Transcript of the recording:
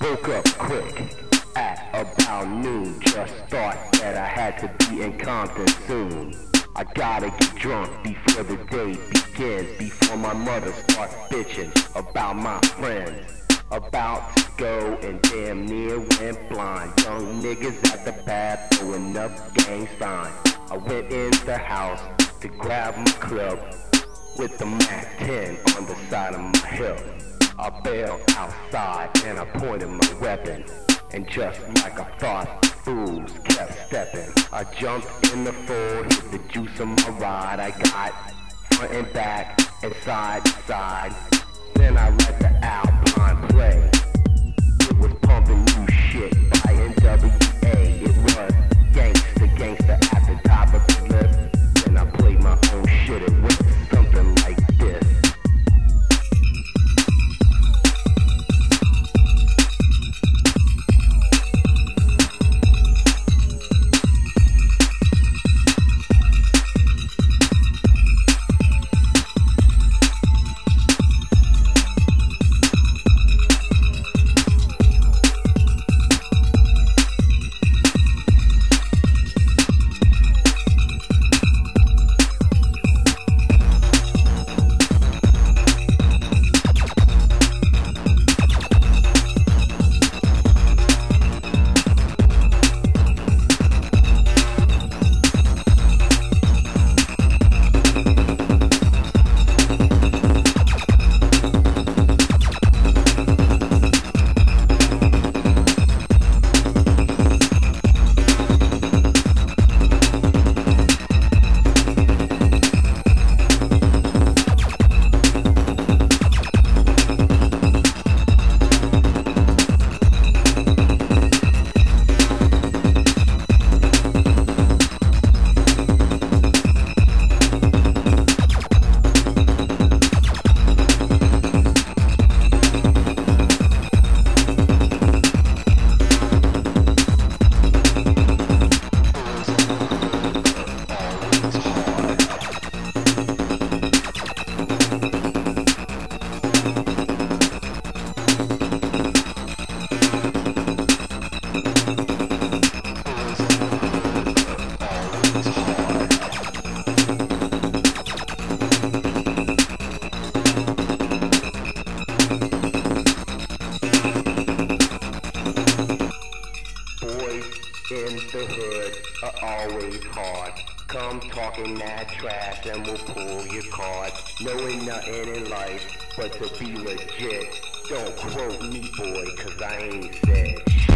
Woke up quick at about noon. Just thought that I had to be in Compton soon. I gotta get drunk before the day begins. Before my mother starts bitching about my friends. About to go and damn near went blind. Young niggas at the bath throwing up gang signs. I went in the house to grab my club with the Mac 10 on the side of my hip. I bailed outside and I pointed my weapon. And just like I thought, fools kept stepping. I jumped in the Ford, hit the juice on my ride. I got front and back and side to side. Then I let the Alpine play. The hood are always hard. Come talking that trash and we'll pull your card. Knowing nothing in life but to be legit. Don't quote me, boy, cause I ain't said.